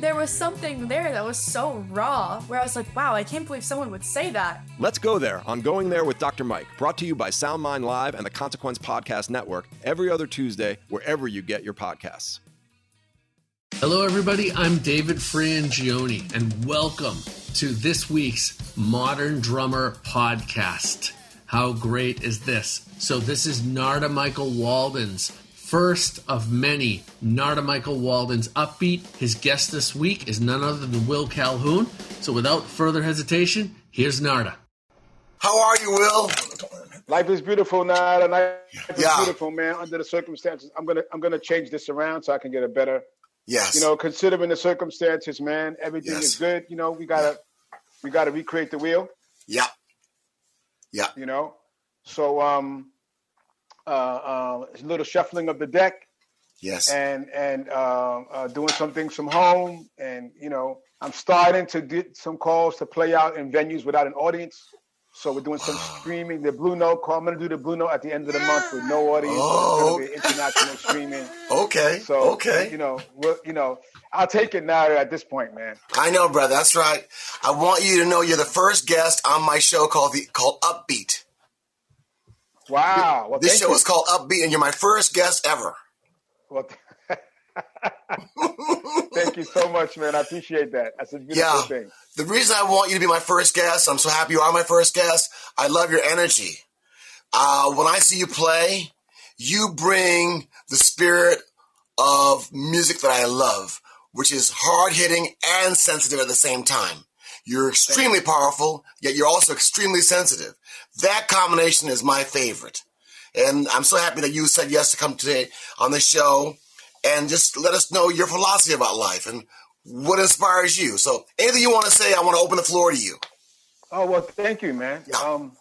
there was something there that was so raw where I was like, wow, I can't believe someone would say that. Let's go there on Going There with Dr. Mike, brought to you by SoundMind Live and the Consequence Podcast Network every other Tuesday, wherever you get your podcasts. Hello, everybody. I'm David Frangioni, and welcome to this week's Modern Drummer Podcast. How great is this? So, this is Narada Michael Walden's first of many Narada Michael Walden's Upbeat. His guest this week is none other than Will Calhoun. So without further hesitation, here's Narada. How are you, Will? Life is beautiful, Narada. Life is yeah. beautiful, man. Under the circumstances, I'm gonna I'm gonna change this around so I can get a better. Yes. You know, considering the circumstances, man, everything yes. is good. You know, we gotta we gotta recreate the wheel. Yeah. Yeah. You know, so um, uh, uh, a little shuffling of the deck. Yes. And and uh, uh, doing some things from home, and you know, I'm starting to get some calls to play out in venues without an audience. So we're doing some streaming. The Blue Note call. I'm going to do the Blue Note at the end of the month with no audience. Oh, it's be international streaming. Okay. So okay. You know, you know, I'll take it now at this point, man. I know, brother. That's right. I want you to know you're the first guest on my show called the called Upbeat. Wow. Well, this show you. is called Upbeat, and you're my first guest ever. Well, thank you so much, man. I appreciate that. That's a beautiful yeah. thing. The reason I want you to be my first guest, I'm so happy you are my first guest. I love your energy. Uh, when I see you play, you bring the spirit of music that I love, which is hard hitting and sensitive at the same time. You're extremely powerful, yet you're also extremely sensitive. That combination is my favorite. And I'm so happy that you said yes to come today on the show and just let us know your philosophy about life and what inspires you. So, anything you want to say, I want to open the floor to you. Oh, well, thank you, man. Yeah. Um,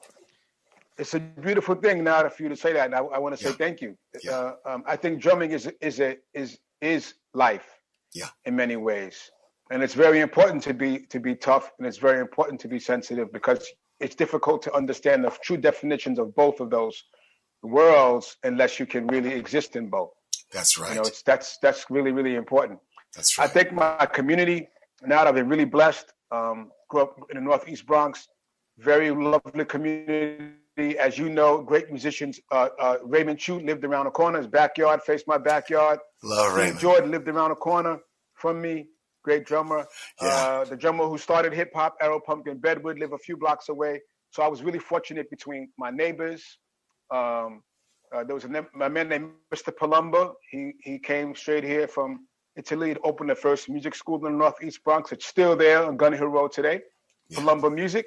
it's a beautiful thing now for you to say that. And I, I want to say yeah. thank you. Yeah. Uh, um, I think drumming is is a is is life. Yeah. In many ways, and it's very important to be to be tough, and it's very important to be sensitive because it's difficult to understand the true definitions of both of those worlds unless you can really exist in both. That's right. You know, it's that's that's really really important. That's right. I think my community now that I've been really blessed. Um, grew up in the Northeast Bronx, very lovely community. As you know, great musicians. Uh, uh, Raymond Chew lived around the corner. His backyard faced my backyard. Love Raymond. Jordan lived around the corner from me great drummer. Yeah. Uh, the drummer who started hip hop, Errol Pumpkin Bedward, live a few blocks away. So I was really fortunate between my neighbors. Um, uh, there was a, a, man named Mr. Palumba. He he came straight here from Italy to open the first music school in the Northeast Bronx. It's still there on Gun Hill Road today. Yeah. Palumba Music.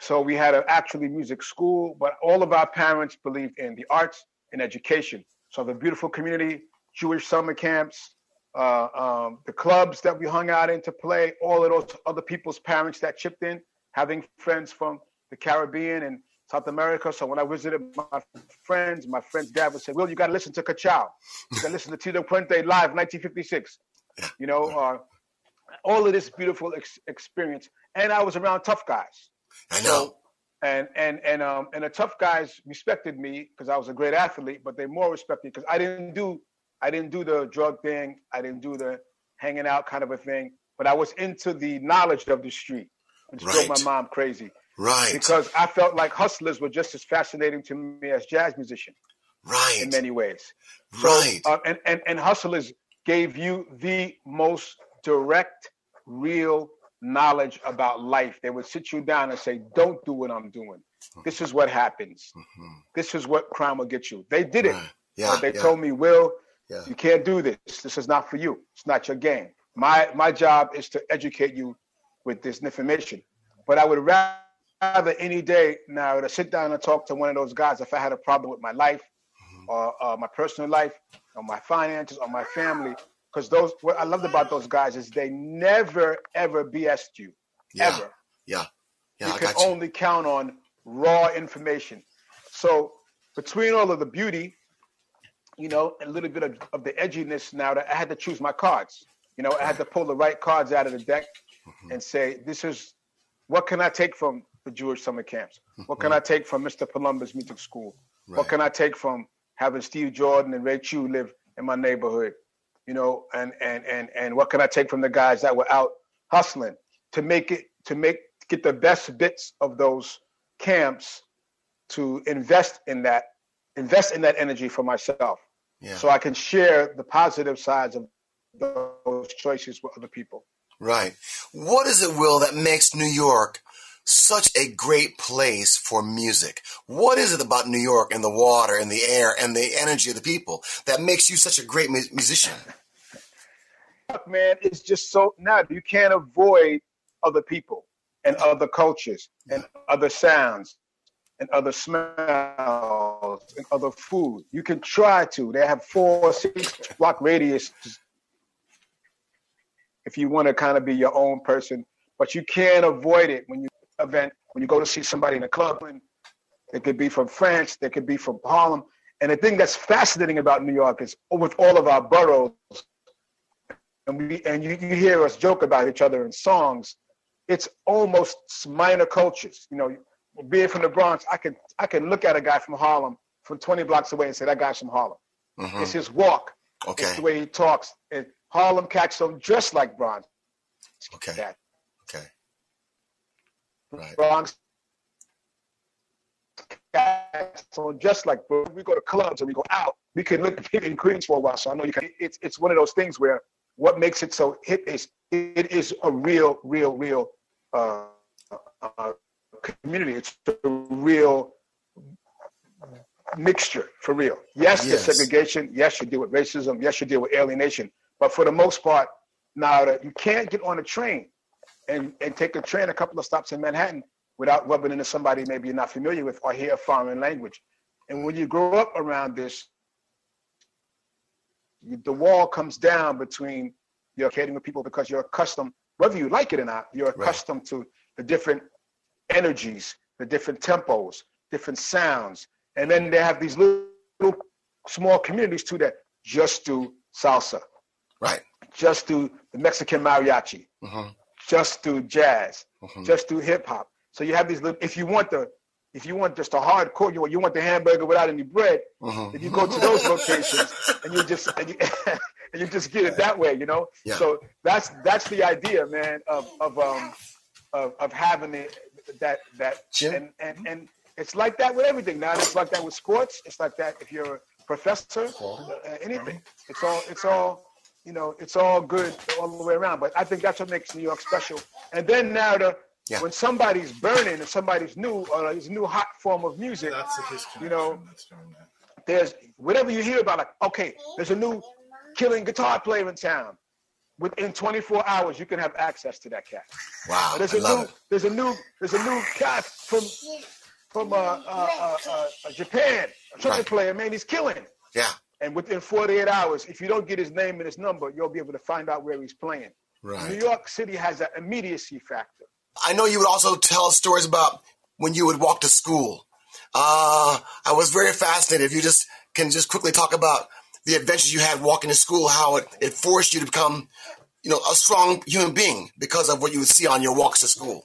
So we had an actually music school, but all of our parents believed in the arts and education. So the beautiful community, Jewish summer camps, uh, um, the clubs that we hung out in to play, all of those other people's parents that chipped in, having friends from the Caribbean and South America. So when I visited my friends, my friend's dad would say, "Will, you got to listen to Cachao. You got to listen to Tito Puente live, 1956." You know, uh, all of this beautiful ex- experience, and I was around tough guys. I know. And and and um and the tough guys respected me because I was a great athlete, but they more respected me because I didn't do I didn't do the drug thing. I didn't do the hanging out kind of a thing. But I was into the knowledge of the street, which right. drove my mom crazy. Right. Because I felt like hustlers were just as fascinating to me as jazz musicians. Right. In many ways. So, right. Uh, and, and and hustlers gave you the most direct, real knowledge about life. They would sit you down and say, "Don't do what I'm doing. This is what happens. Mhm. This is what crime will get you." They did it. Right. Yeah. but they yeah, told me, "Will, yeah. you can't do this. This is not for you. It's not your game. My my job is to educate you with this information. But I would rather any day now to sit down and talk to one of those guys if I had a problem with my life Mm-hmm. or uh, my personal life or my finances or my family. Because those what I loved about those guys is they never ever BS'd you. Yeah. Ever. Yeah. Yeah. you I can got you. only count on raw information. So between all of the beauty, you know, a little bit of, of the edginess now that I had to choose my cards. You know, I had to pull the right cards out of the deck Mm-hmm. and say, this is what can I take from the Jewish summer camps? What Mm-hmm. can I take from Mr. Palumba's music school? Right. What can I take from having Steve Jordan and Ray Chew live in my neighborhood? You know, and and and and what can I take from the guys that were out hustling to make it to make get the best bits of those camps to invest in that invest in that energy for myself Yeah. so I can share the positive sides of those choices with other people. Right. What is it, Will, that makes New York such a great place for music? What is it about New York and the water and the air and the energy of the people that makes you such a great mu- musician? Man, it's just so now you can't avoid other people and other cultures and other sounds and other smells and other food. You can try to. They have four, six block radius if you want to kind of be your own person, but you can't avoid it when you event when you go to see somebody in a club. It could be from France, they could be from Harlem. And the thing that's fascinating about New York is with all of our boroughs, and we and you, you hear us joke about each other in songs, it's almost minor cultures. You know, being from the Bronx, I can I can look at a guy from Harlem from 20 blocks away and say that guy's from Harlem. Mhm. It's his walk. It's Okay. the way he talks. And Harlem cats don't dress like Bronx Okay. Okay. Right. Bronx cats don't dress like Bronx. We go to clubs and we go out. We can look at people in Queens for a while. So I know you can. It's it's one of those things where what makes it so hip is it is a real, real, real uh, uh, community. It's a real mixture for real. Yes, Yes. the segregation. Yes, you deal with racism. Yes, you deal with alienation. But for the most part, now that you can't get on a train and, and take a train a couple of stops in Manhattan without rubbing into somebody maybe you're not familiar with or hear a foreign language. And when you grow up around this, the wall comes down between you're catering with people because you're accustomed, whether you like it or not, you're Right. accustomed to the different energies, the different tempos, different sounds. And then they have these little, little small communities too that just do salsa, Right. just do the Mexican mariachi, Mhm. just do jazz, Mhm. just do hip hop. So you have these little. If you want the, if you want just a hardcore, you want you want the hamburger without any bread. Mhm. If you go to those locations and you just and you, and you just get it that way, you know. Yeah. So that's that's the idea, man, of of um of, of having it that that and and and it's like that with everything. Now it's like that with sports. It's like that if you're a professor, uh, anything. It's all it's all you know. It's all good all the way around. But I think that's what makes New York special. And then now the Yeah. when somebody's burning and somebody's new or is a new hot form of music, That's disconnection you know, that's there's whatever you hear about, like, okay, there's a new killing guitar player in town. Within 24 hours, you can have access to that cat. Wow. There's a new, it. there's a new, there's a new cat from from uh, uh, uh, uh, uh, Japan, a trumpet Right. player. Man, he's killing. Yeah. And within 48 hours, if you don't get his name and his number, you'll be able to find out where he's playing. Right. New York City has that immediacy factor. I know you would also tell stories about when you would walk to school. Uh, I was very fascinated. If you just can just quickly talk about the adventures you had walking to school, how it, it forced you to become, you know, a strong human being because of what you would see on your walks to school.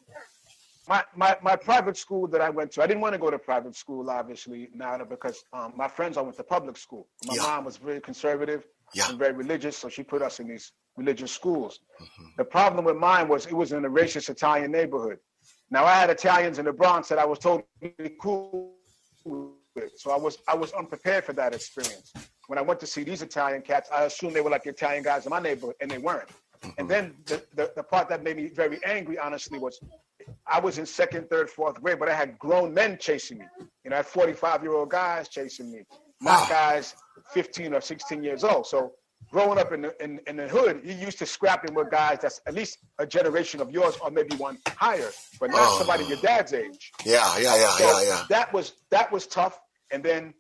my, my, my private school that I went to, I didn't want to go to private school, obviously, now because um, my friends all went to public school. My Yeah. mom was very conservative Yeah. and very religious, so she put us in these religious schools. Mm-hmm. The problem with mine was it was in a racist Italian neighborhood. Now I had Italians in the Bronx that I was totally cool with, so I was I was unprepared for that experience. When I went to see these Italian cats, I assumed they were like the Italian guys in my neighborhood, and they weren't. And mm-hmm. then the, the, the part that made me very angry, honestly, was I was in second, third, fourth grade, but I had grown men chasing me. You know, I had 45 year old guys chasing me, not guys 15 or 16 years old. So growing up in the, in, in the hood, you used to scrapping with guys that's at least a generation of yours or maybe one higher, but not Oh. somebody your dad's age. Yeah, yeah, yeah, So yeah, yeah. That was that was tough. And then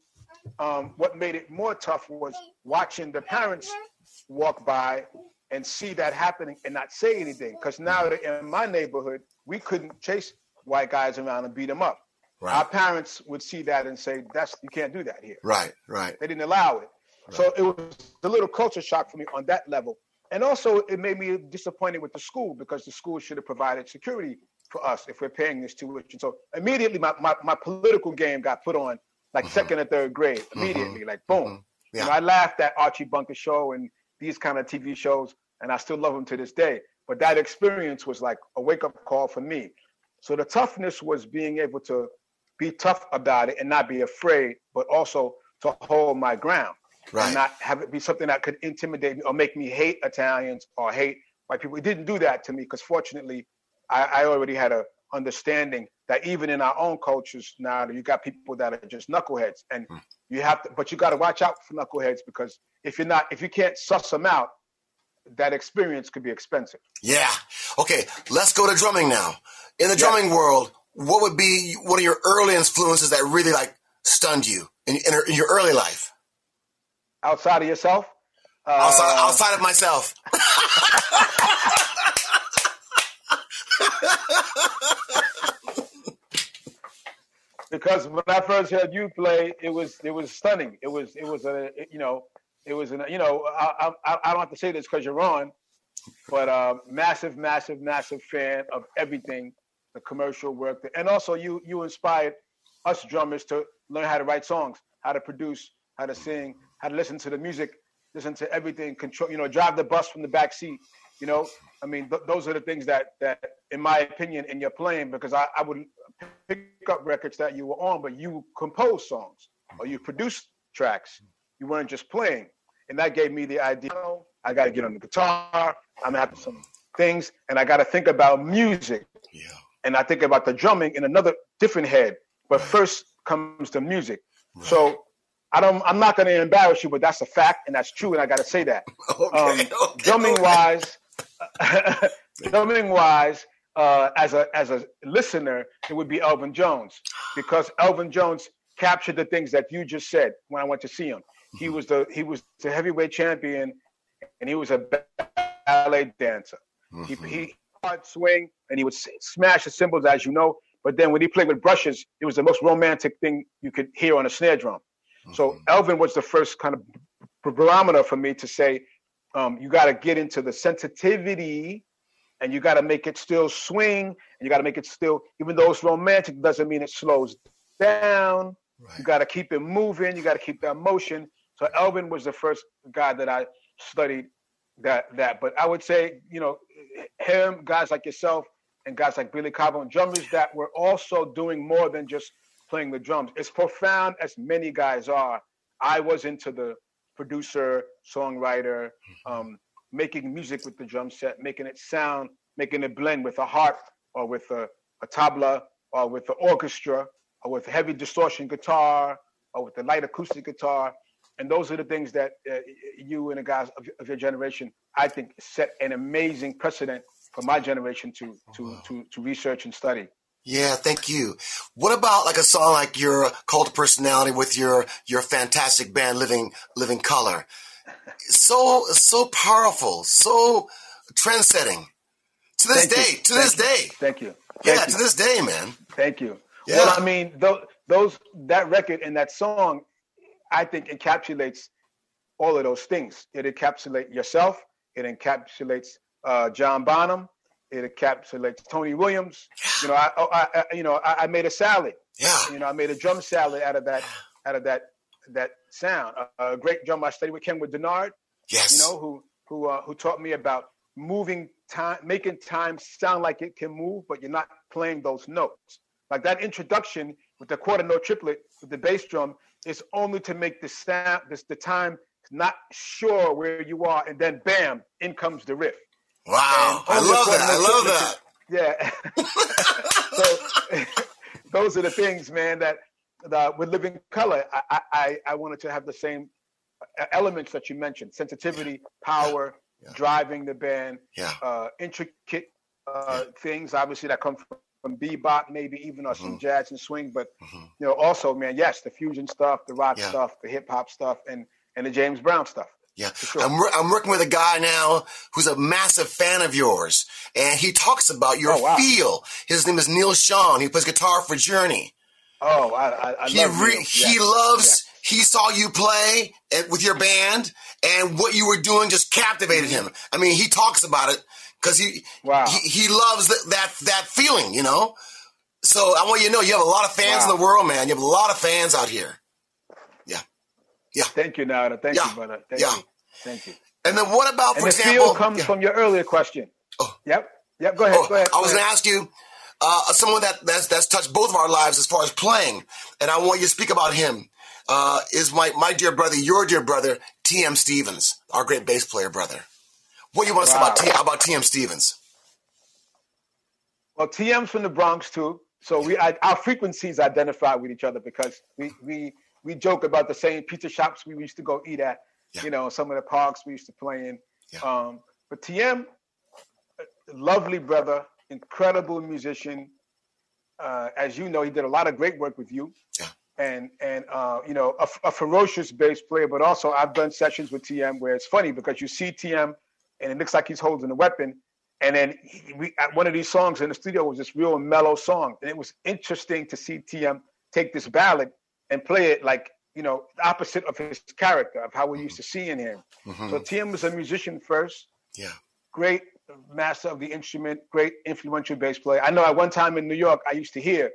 um, what made it more tough was watching the parents walk by and see that happening and not say anything. Because now in my neighborhood, we couldn't chase white guys around and beat them up. Our parents would see that and say, "That's you can't do that here." right, right. They didn't allow it. So it was a little culture shock for me on that level. And also it made me disappointed with the school because the school should have provided security for us if we're paying this tuition. So immediately my, my, my political game got put on like mm-hmm. second or third grade. Mm-hmm. Immediately, like boom. Mm-hmm. Yeah. You know, I laughed at Archie Bunker show and these kind of TV shows, and I still love them to this day. But that experience was like a wake-up call for me. So the toughness was being able to be tough about it and not be afraid, but also to hold my ground Right. and not have it be something that could intimidate me or make me hate Italians or hate white people. It didn't do that to me because fortunately, I, I already had a understanding that even in our own cultures now, you got people that are just knuckleheads, and Hmm. you have to. But you got to watch out for knuckleheads because if you're not, if you can't suss them out, that experience could be expensive. Yeah. Okay, let's go to drumming now. In the Yeah. drumming world, what would be one of your early influences that really like stunned you in, in, in your early life? Outside of yourself, uh, Outside, outside of myself. because when I first heard you play, it was it was stunning. It was it was a you know it was an you know I I, I don't have to say this because you're on, but uh, massive massive massive fan of everything, the commercial work, and also you you inspired us drummers to learn how to write songs, how to produce, how to sing, how to listen to the music, listen to everything, control you know drive the bus from the back seat. You know, I mean, th- those are the things that that, in my opinion, in your playing, because I, I would pick up records that you were on, but you composed songs or you produced tracks. You weren't just playing, and that gave me the idea. "Oh, I got to get on the guitar. I'm gonna have some things, and I got to think about music, Yeah. and I think about the drumming in another different head. But first comes the music. So I don't. I'm not gonna embarrass you, but that's a fact, and that's true, and I got to say that Okay. um, okay, drumming okay. wise, drumming wise, uh, as a as a listener, it would be Elvin Jones because Elvin Jones captured the things that you just said when I went to see him. He was the he was the heavyweight champion, and he was a ballet dancer. He Mhm. he hard swing, and he would smash the cymbals, as you know. But then when he played with brushes, it was the most romantic thing you could hear on a snare drum. So Elvin was the first kind of barometer for me to say, um, you got to get into the sensitivity, and you got to make it still swing, and you got to make it still, even though it's romantic, doesn't mean it slows down. You got to keep it moving. You got to keep that motion. So Elvin was the first guy that I studied that that. But I would say, you know, him, guys like yourself, and guys like Billy Cobham, drummers that were also doing more than just playing the drums. As profound as many guys are, I was into the producer, songwriter, um, making music with the drum set, making it sound, making it blend with a harp or with a, a tabla or with the orchestra or with heavy distortion guitar or with the light acoustic guitar. And those are the things that uh, you and the guys of, of your generation, I think, set an amazing precedent for my generation to to to to research and study. Yeah, thank you. What about like a song like your cult personality with your your fantastic band Living Living Colour? So so powerful, so trend setting. To this Thank you. day, to Thank this you. day. Thank you. Yeah, Thank to this day, man. Thank you. Yeah. Well, I mean, those, those that record and that song, I think encapsulates all of those things. It encapsulates yourself. It encapsulates uh, John Bonham. It encapsulates Tony Williams. You know, I, I, I you know, I, I made a salad. Yeah. You know, I made a drum salad out of that, out of that, that sound. A, a great drummer I studied with Kenwood Denard Yes. you know, who who uh, who taught me about moving time, making time sound like it can move, but you're not playing those notes. Like that introduction with the quarter note triplet with the bass drum is only to make the sound, this the time not sure where you are, and then bam, in comes the riff. Wow, I love that. I love that. Yeah. so those are the things, man, that, that with Living Colour, I, I- I, wanted to have the same uh, elements that you mentioned sensitivity, power, Yeah. driving the band, Yeah, uh, intricate uh, things, obviously, that come from, from bebop, maybe even or some jazz and swing. But, Mhm. you know, also, man, yes, the fusion stuff, the rock Yeah. stuff, the hip hop stuff, and, and the James Brown stuff. yeah. sure. I'm, I'm working with a guy now who's a massive fan of yours, and he talks about your Oh, wow. feel. His name is Neal Schon. He plays guitar for Journey. Oh, I, I, I he love re- Neal. he loves he saw you play at, with your band and what you were doing just captivated him i mean he talks about it because he. Wow. he he loves that, that that feeling you know so i want you to know you have a lot of fans Wow. in the world man you have a lot of fans out here Yeah, yeah. Thank you, Narada. Thank Yeah. you, brother. Thank Yeah. you. Thank you. and then what about And for the example feel comes Yeah. from your earlier question. Oh. Yep. Yep. Go ahead. Oh, go ahead. I was going to ask you, uh, someone that that's, that's touched both of our lives as far as playing, and I want you to speak about him. Uh, is my my dear brother, your dear brother, T.M. Stevens, our great bass player brother. What do you want to say about Wow. T, about T.M. Stevens? Well, TM's from the Bronx too, so we I, our frequencies identify with each other because we we we joke about the same pizza shops we used to go eat at. Yeah. You know, some of the parks we used to play in. Yeah. Um, but TM, lovely brother, incredible musician. Uh, as you know, he did a lot of great work with you. Yeah. And and uh, you know, a, a ferocious bass player, but also I've done sessions with TM where it's funny because you see TM and it looks like he's holding a weapon, and then he, we at one of these songs in the studio was this real mellow song, and it was interesting to see TM take this ballad and play it like you know the opposite of his character of how we used to seeing him. Mhm. So TM was a musician first, Yeah. great master of the instrument, great influential bass player. I know at one time in New York, I used to hear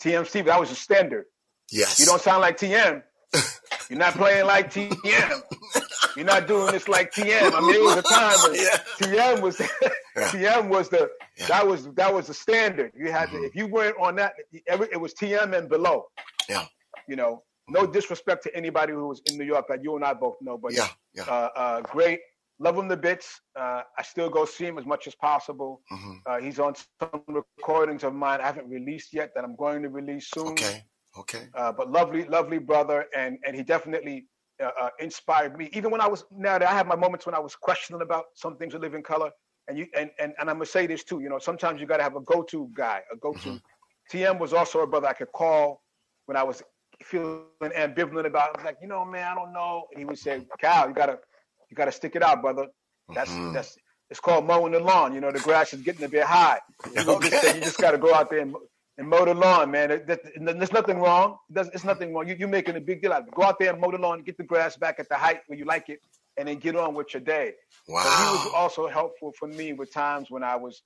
TM Steve. That was a standard. Yes. You don't sound like TM. You're not playing like TM. You're not doing this like TM. I mean, it was a time when Yeah. TM was TM was the Yeah. that was that was the standard. You had to, Mhm. if you weren't on that, every, it was TM and below. Yeah. You know, no disrespect to anybody who was in New York that you and I both know, but Yeah. Yeah. uh, uh, great. Love him to bits. Uh, I still go see him as much as possible. Mhm. Uh, he's on some recordings of mine I haven't released yet that I'm going to release soon. Okay. Okay. Uh, but lovely, lovely brother, and and he definitely uh, uh, inspired me. Even when I was now that I have my moments when I was questioning about some things that live in color, and you and and, and I'm gonna say this too. You know, sometimes you got to have a go-to guy, a go-to. Mhm. TM was also a brother I could call when I was feeling ambivalent about. It. I was like, you know, man, I don't know. And he would say, Cal, you gotta you gotta stick it out, brother. That's Mhm. that's it's called mowing the lawn. You know, the grass is getting a bit high. You just, Okay. you just got to go out there and, and mow the lawn, man. It- that- and there's nothing wrong. It's nothing wrong. You, you're making a big deal out of it. Go out there and mow the lawn, get the grass back at the height where you like it, and then get on with your day. But he was also helpful for me with times when I was,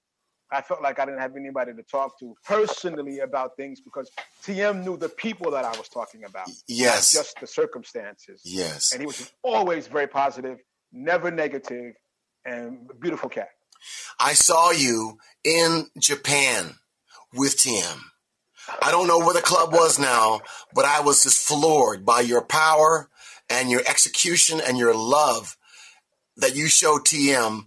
I felt like I didn't have anybody to talk to personally about things because TM knew the people that I was talking about, Yes. not just the circumstances. Yes. And he was always very positive, never negative, and beautiful cat. I saw you in Japan with TM. I don't know where the club was now, but I was just floored by your power and your execution and your love that you showed TM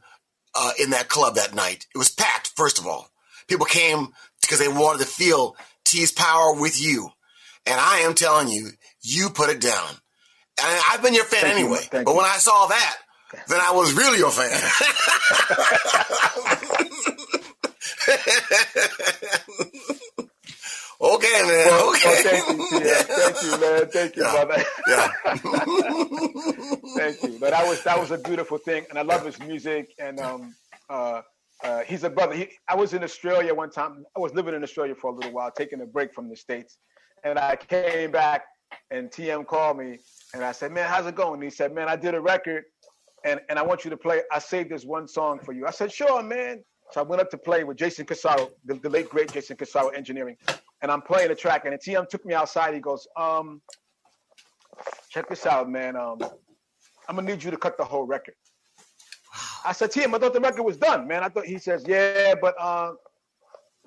uh, in that club that night. It was packed, first of all. People came because they wanted to feel T's power with you. And I am telling you, you put it down. And I've been your fan Thank anyway. thank but you. when I saw that, then I was really your fan. okay, man. Well, okay. thank you, TM. Thank you, man. Thank you, Yeah. brother. Yeah. Thank you. But that was that was a beautiful thing, and I love his music. And um, uh, uh, he's a brother. He, I was in Australia one time. I was living in Australia for a little while, taking a break from the states, and I came back, and TM called me, and I said, "Man, how's it going?" And he said, "Man, I did a record, and and I want you to play. I saved this one song for you." I said, "Sure, man." So I went up to play with Jason Corsaro, the, the late great Jason Corsaro Engineering, and I'm playing the track, and the TM took me outside. He goes, um, check this out, man. Um, I'm gonna need you to cut the whole record. I said, Tim, I thought the record was done, man. I thought he says, yeah, but uh,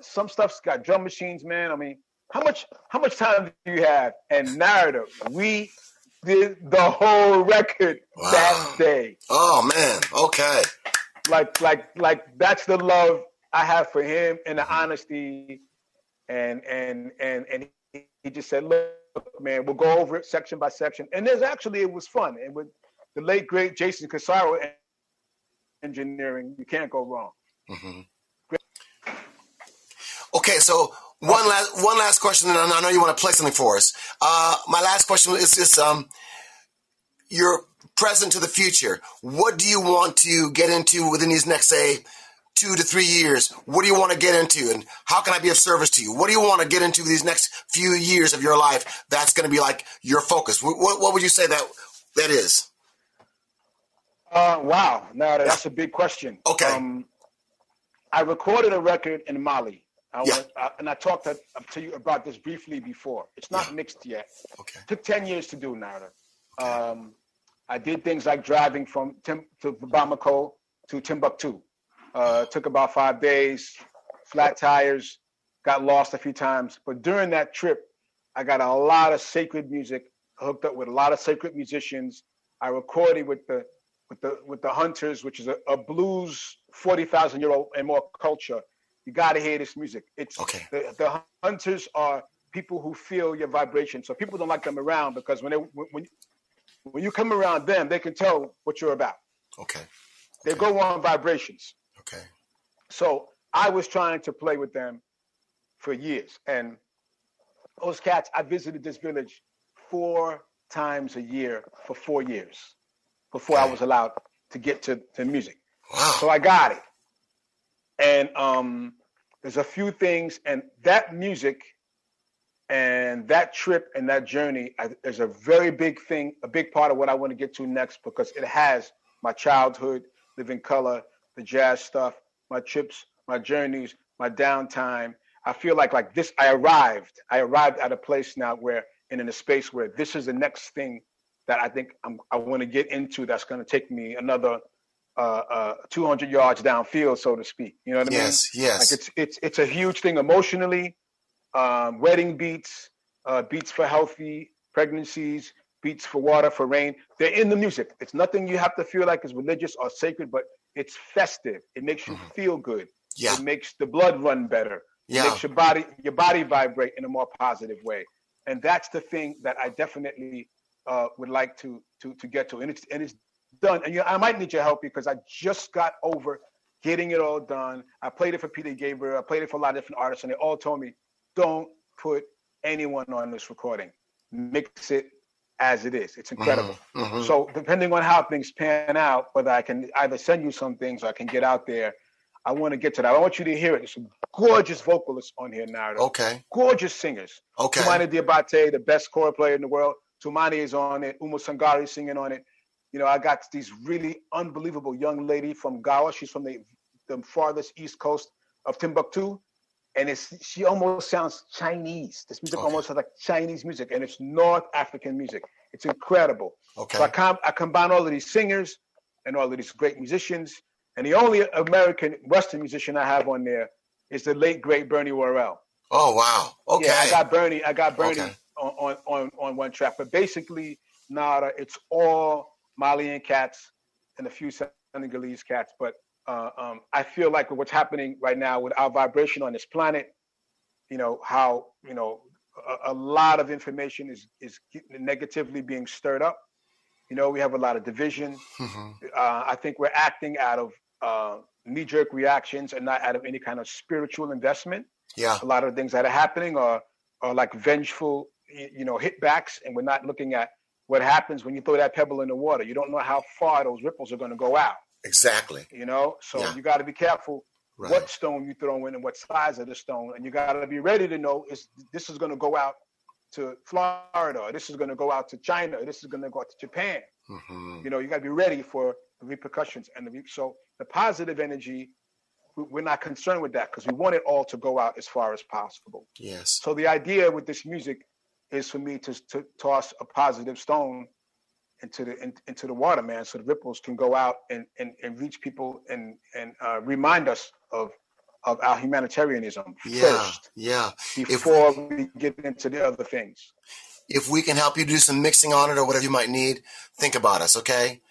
some stuff's got drum machines, man. I mean, how much how much time do you have? And narrative, we did the whole record Wow. that day. Oh man. Okay. like like like that's the love I have for him and the honesty and and and and he, he just said, look, man, we'll go over it section by section. And there's actually it was fun. And with the late great Jason Corsaro engineering, you can't go wrong. Mm-hmm. Okay, so one last one last question, and I know you want to play something for us. Uh, my last question is this: um, your present to the future. What do you want to get into within these next, say, two to three years? What do you want to get into, and how can I be of service to you? What do you want to get into these next few years of your life? That's going to be like your focus. What, what would you say that that is? Uh, wow, now that's a big question. Okay. Um, I recorded a record in Mali. I Yeah. went, uh, and I talked to, to you about this briefly before. It's not mixed yet. Okay. took 10 years to do Narada. Um, I did things like driving from Tim, to Bamako to Timbuktu. Uh, took about five days, flat tires, got lost a few times. But during that trip, I got a lot of sacred music, hooked up with a lot of sacred musicians. I recorded with the with the with the Hunters, which is a, a blues 40,000 year old and more culture. You got to hear this music. It's Okay. the, the Hunters are people who feel your vibration. So people don't like them around because when they when when, when you come around them, they can tell what you're about. Okay. They go on vibrations. Okay. So I was trying to play with them for years. And those cats, I visited this village four times a year for four years before I was allowed to get to, to music. Wow. So I got it. And um, there's a few things, and that music and that trip and that journey is a very big thing, a big part of what I want to get to next because it has my childhood, Living Colour, the jazz stuff, my trips, my journeys, my downtime. I feel like like this. I arrived. I arrived at a place now where, and in a space where this is the next thing that I think I'm, I want to get into. That's going to take me another uh, uh, 200 yards downfield, so to speak. You know what I mean? Yes. Yes. Like it's it's it's a huge thing emotionally. Um, wedding beats, uh, beats for healthy pregnancies, beats for water, for rain. They're in the music. It's nothing you have to feel like is religious or sacred, but it's festive. It makes you feel good. yeah. It makes the blood run better. It Yeah. makes your body your body vibrate in a more positive way. And that's the thing that I definitely uh, would like to to to get to. And it's and it's done. And you I might need your help because I just got over getting it all done. I played it for Peter Gabriel. I played it for a lot of different artists, and they all told me, "Don't put anyone on this recording. Mix it as it is. It's incredible." Mhm. So depending on how things pan out, whether I can either send you some things or I can get out there, I want to get to that. I want you to hear it. There's some gorgeous vocalists on here now. Okay. Gorgeous singers. Okay. Toumani Diabaté, the best kora player in the world. Toumani is on it. Oumou Sangaré singing on it. You know, I got these really unbelievable young lady from Gawa. She's from the, the farthest east coast of Timbuktu. And it's she almost sounds Chinese. This music Okay. almost sounds like Chinese music, and it's North African music. It's incredible. Okay. So I, com- I combine all of these singers and all of these great musicians. And the only American Western musician I have on there is the late great Bernie Worrell. Oh wow. Okay. Yeah, I got Bernie. I got Bernie Okay. on, on on on one track. But basically, Narada, it's all Malian cats and a few Senegalese cats. But uh, um, I feel like with what's happening right now with our vibration on this planet, you know how you know a, a lot of information is is negatively being stirred up. You know, we have a lot of division. Mhm. Uh, I think we're acting out of uh, knee-jerk reactions and not out of any kind of spiritual investment Yeah. a lot of the things that are happening are are like vengeful, you know hitbacks and we're not looking at what happens when you throw that pebble in the water you don't know how far those ripples are going to go out Exactly. you know so Yeah. you got to be careful Right. what stone you throw in and what size of the stone and you got to be ready to know is this is going to go out to florida or this is going to go out to china or this is going to go out to japan Mhm. you know you got to be ready for the repercussions and the re- so the positive energy we're not concerned with that because we want it all to go out as far as possible Yes. so the idea with this music is for me to, to toss a positive stone into the in, into the water, man, so the ripples can go out and and, and reach people and and uh, remind us of of our humanitarianism Yeah. first Yeah. before we get into the other things. If we can help you do some mixing on it or whatever you might need, think about us. Okay.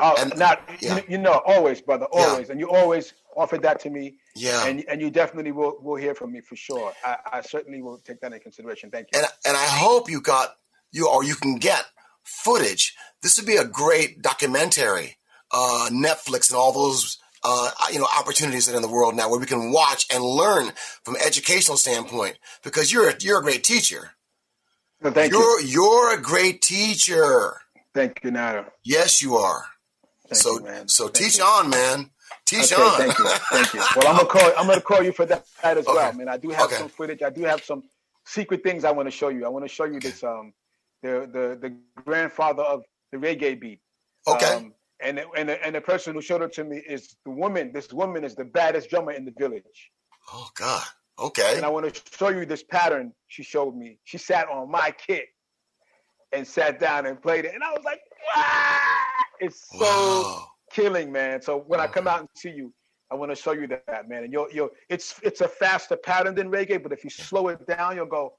Oh, And- not yeah. you, you know, always, brother, Yeah. always, and you always offered that to me, Yeah. and and you definitely will will hear from me for sure. I, I certainly will take that into consideration. Thank you. and and I hope you got you or you can get footage. This would be a great documentary, uh, Netflix and all those uh, you know opportunities that are in the world now where we can watch and learn from educational standpoint because you're a, you're a great teacher. Well, thank you, you're you're a great teacher. thank you, Narada. Yes, you are. Thank so you, man. so Thank teach you. on, man. Teach Okay, thank you, thank you. Well, I'm gonna call. I'm gonna call you for that, that as well, man. I do have Okay. some footage. I do have some secret things I want to show you. I want to show you this. Um, the the the grandfather of the reggae beat. okay. Um, and the, and the, and the person who showed it to me is the woman. This woman is the baddest drummer in the village. oh God. Okay. And I want to show you this pattern she showed me. She sat on my kit and sat down and played it, and I was like, "What?" It's so Wow. Killing, man. So when I come out and see you, I want to show you that, man. And you'll, you'll, it's, it's a faster pattern than reggae, but if you slow it down, you'll go,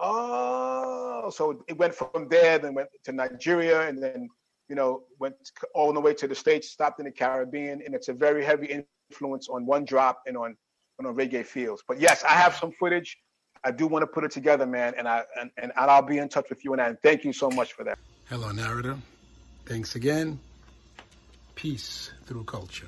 oh. So it went from there, then went to Nigeria, and then, you know, went all the way to the States, stopped in the Caribbean, and it's a very heavy influence on one drop and on, on reggae fields. But yes, I have some footage. I do want to put it together, man, and I and, and I'll be in touch with you and I. And thank you so much for that. Hello, narrator. Thanks again. Peace through culture.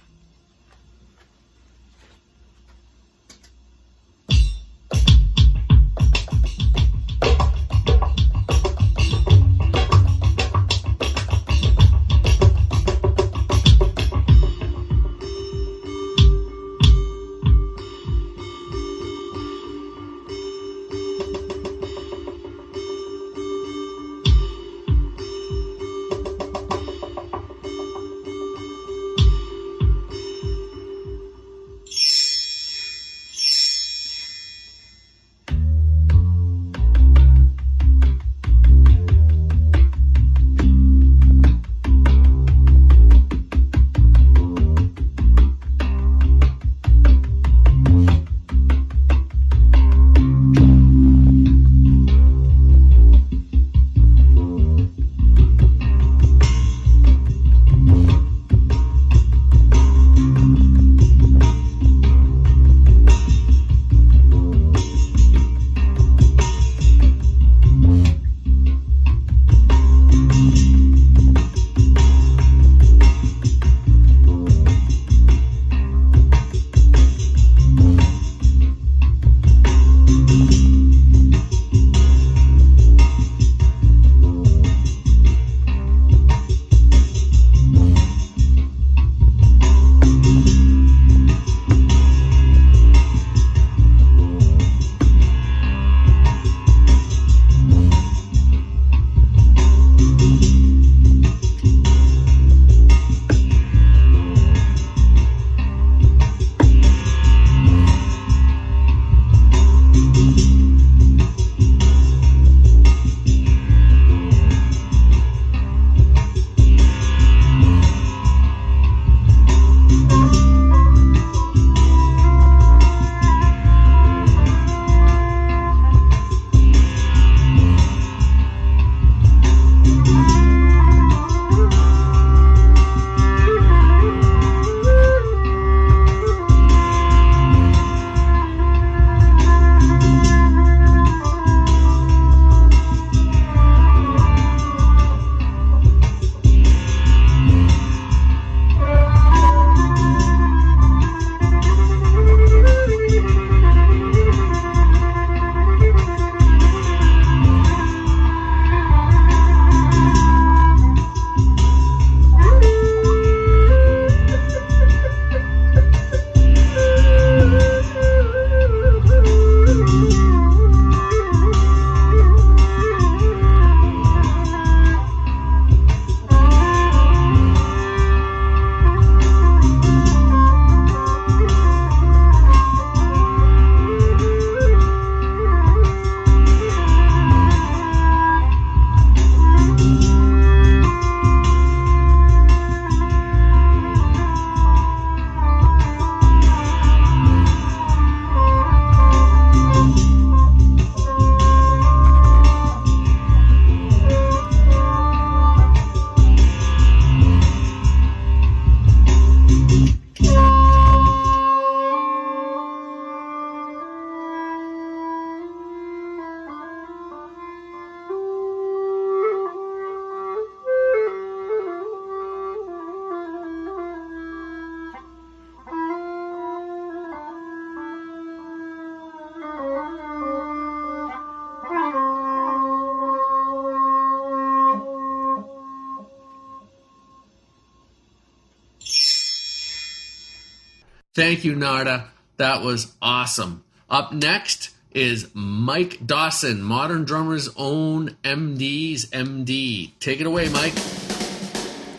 Thank you, Narada. That was awesome. Up next is Mike Dawson, Modern Drummer's own MD's MD. Take it away, Mike.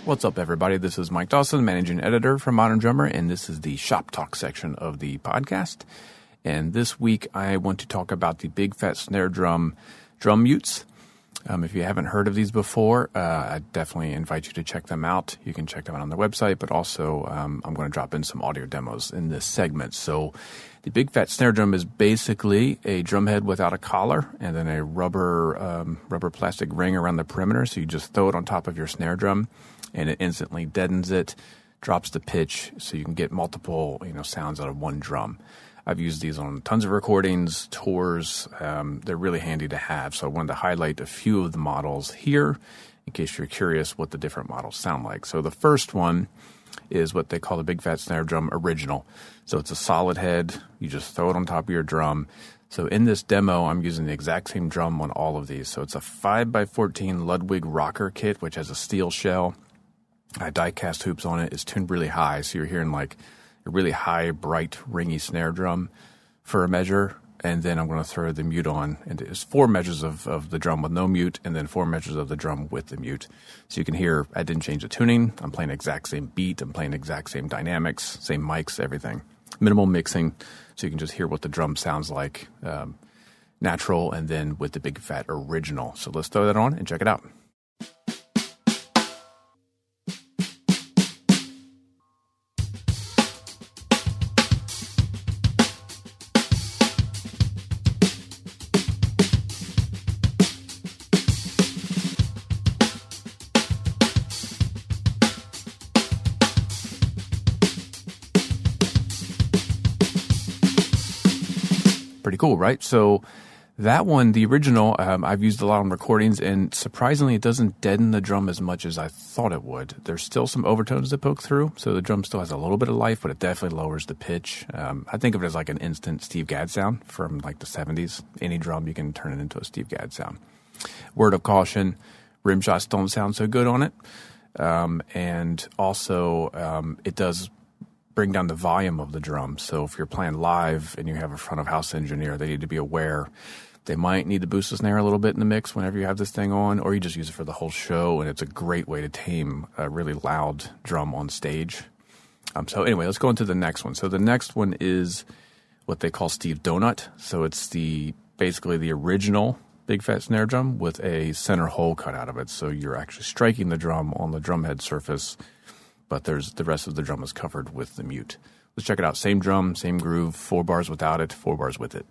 What's up, everybody? This is Mike Dawson, managing editor for Modern Drummer, and this is the Shop Talk section of the podcast. And this week, I want to talk about the Big Fat Snare Drum drum mutes. Um, if you haven't heard of these before, uh, I definitely invite you to check them out. You can check them out on their website, but also um, I'm going to drop in some audio demos in this segment. So, the Big fat Snare Drum is basically a drum head without a collar and then a rubber um, rubber plastic ring around the perimeter. So you just throw it on top of your snare drum and it instantly deadens it, drops the pitch, so you can get multiple you know sounds out of one drum. I've used these on tons of recordings, tours. Um, they're really handy to have. So I wanted to highlight a few of the models here in case you're curious what the different models sound like. So the first one is what they call the Big Fat Snare Drum Original. So it's a solid head. You just throw it on top of your drum. So in this demo, I'm using the exact same drum on all of these. So it's a 5x14 Ludwig rocker kit, which has a steel shell uh, die cast hoops on it. It's tuned really high, so you're hearing like a really high, bright, ringy snare drum for a measure. And then I'm going to throw the mute on. And it's four measures of, of the drum with no mute, and then four measures of the drum with the mute. So you can hear I didn't change the tuning. I'm playing exact same beat. I'm playing exact same dynamics, same mics, everything. Minimal mixing, so you can just hear what the drum sounds like um, natural, and then with the Big fat original. So let's throw that on and check it out. Cool, right? So that one, the original, um, I've used a lot on recordings, and surprisingly, it doesn't deaden the drum as much as I thought it would. There's still some overtones that poke through, so the drum still has a little bit of life, but it definitely lowers the pitch. Um, I think of it as like an instant Steve Gadd sound from like the 70s. Any drum, you can turn it into a Steve Gadd sound. Word of caution rim shots don't sound so good on it. Um, and also, um, it does bring down the volume of the drum. So if you're playing live and you have a front of house engineer, they need to be aware. They might need to boost the snare a little bit in the mix whenever you have this thing on, or you just use it for the whole show, and it's a great way to tame a really loud drum on stage. Um, so anyway, let's go into the next one. So the next one is what they call Steve Donut. So it's the basically the original Big fat Snare drum with a center hole cut out of it. So you're actually striking the drum on the drum head surface but there's the rest of the drum is covered with the mute. Let's check it out. Same drum, same groove, four bars without it, four bars with it.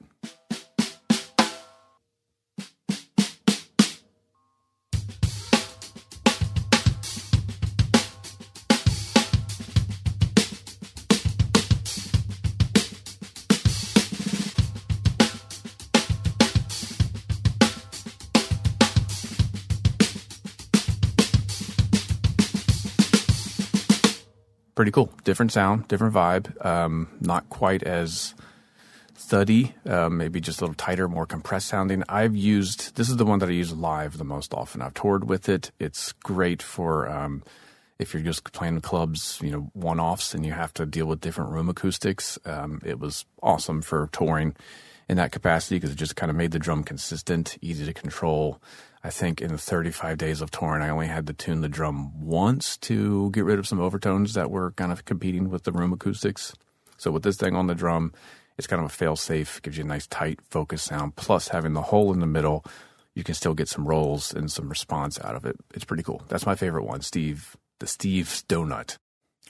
Pretty cool. Different sound, different vibe. Um, not quite as thuddy, uh, maybe just a little tighter, more compressed sounding. I've used this is the one that I use live the most often. I've toured with it. It's great for um, if you're just playing clubs, you know, one offs, and you have to deal with different room acoustics. Um, it was awesome for touring in that capacity because it just kind of made the drum consistent, easy to control. I think in the 35 days of touring, I only had to tune the drum once to get rid of some overtones that were kind of competing with the room acoustics. So with this thing on the drum, it's kind of a fail safe, gives you a nice tight focus sound. Plus, having the hole in the middle, you can still get some rolls and some response out of it. It's pretty cool. That's my favorite one, Steve, the Steve's Donut.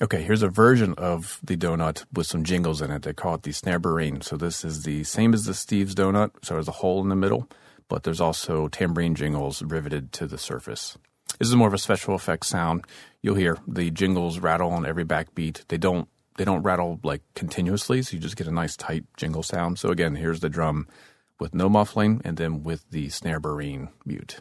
Okay, here's a version of the donut with some jingles in it. They call it the Snarebarine. So this is the same as the Steve's Donut. So there's a hole in the middle but there's also tambourine jingles riveted to the surface. This is more of a special effects sound. You'll hear the jingles rattle on every backbeat. They don't they don't rattle like continuously, so you just get a nice tight jingle sound. So again, here's the drum with no muffling and then with the Snarebarine mute.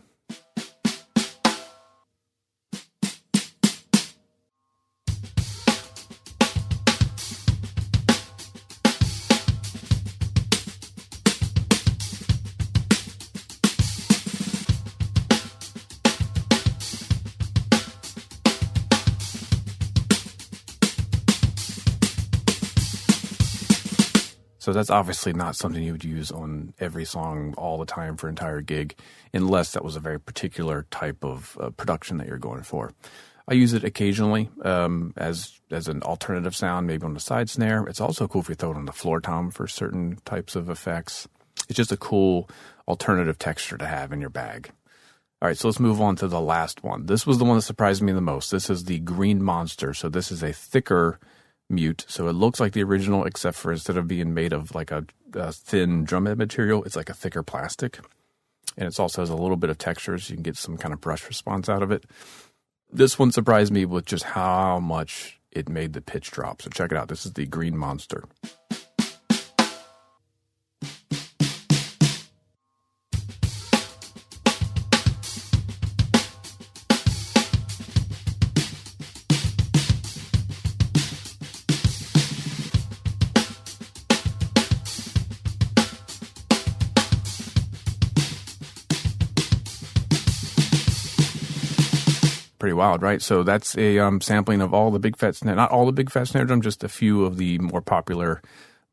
So that's obviously not something you would use on every song all the time for entire gig, unless that was a very particular type of uh, production that you're going for. I use it occasionally um, as as an alternative sound, maybe on the side snare. It's also cool if you throw it on the floor tom for certain types of effects. It's just a cool alternative texture to have in your bag. All right, so let's move on to the last one. This was the one that surprised me the most. This is the Green Monster. So this is a thicker mute. So it looks like the original, except for instead of being made of like a, a thin drumhead material, it's like a thicker plastic. And it also has a little bit of texture, so you can get some kind of brush response out of it. This one surprised me with just how much it made the pitch drop. So check it out. This is the Green Monster. Pretty wild, right? So that's a um, sampling of all the big fat snare, not all the big fat snare drum, just a few of the more popular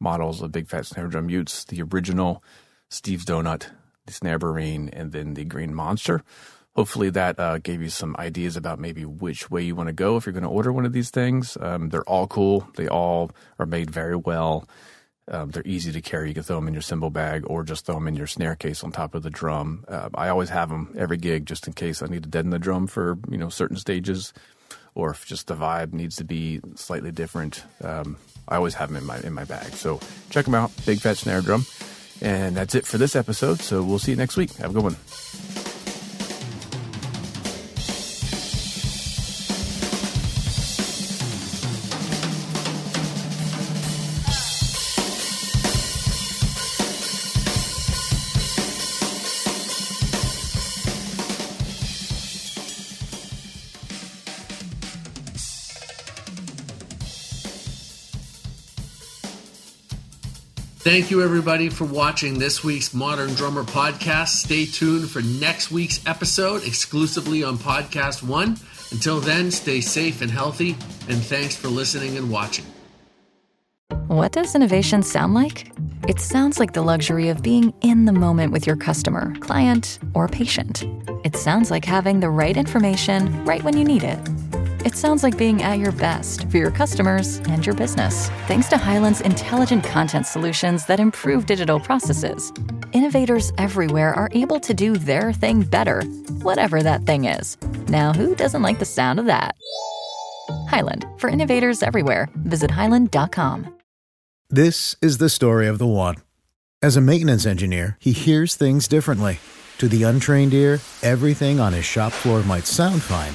models of big fat snare drum mutes. The original Steve's Donut, the Snare Barine, and then the Green Monster. Hopefully that uh, gave you some ideas about maybe which way you want to go if you're going to order one of these things. Um, they're all cool. They all are made very well. Um, they're easy to carry. You can throw them in your cymbal bag or just throw them in your snare case on top of the drum. Uh, I always have them every gig just in case I need to deaden the drum for you know certain stages, or if just the vibe needs to be slightly different. Um, I always have them in my in my bag. So check them out. Big Fat Snare Drum. And that's it for this episode. So we'll see you next week. Have a good one. Thank you, everybody, for watching this week's Modern Drummer podcast. Stay tuned for next week's episode exclusively on Podcast One. Until then, stay safe and healthy, and thanks for listening and watching. What does innovation sound like? It sounds like the luxury of being in the moment with your customer, client, or patient. It sounds like having the right information right when you need it it sounds like being at your best for your customers and your business. Thanks to Hyland's intelligent content solutions that improve digital processes, innovators everywhere are able to do their thing better, whatever that thing is. Now, who doesn't like the sound of that? Hyland, for innovators everywhere, visit Hyland.com. This is the story of the one. As a maintenance engineer, he hears things differently. To the untrained ear, everything on his shop floor might sound fine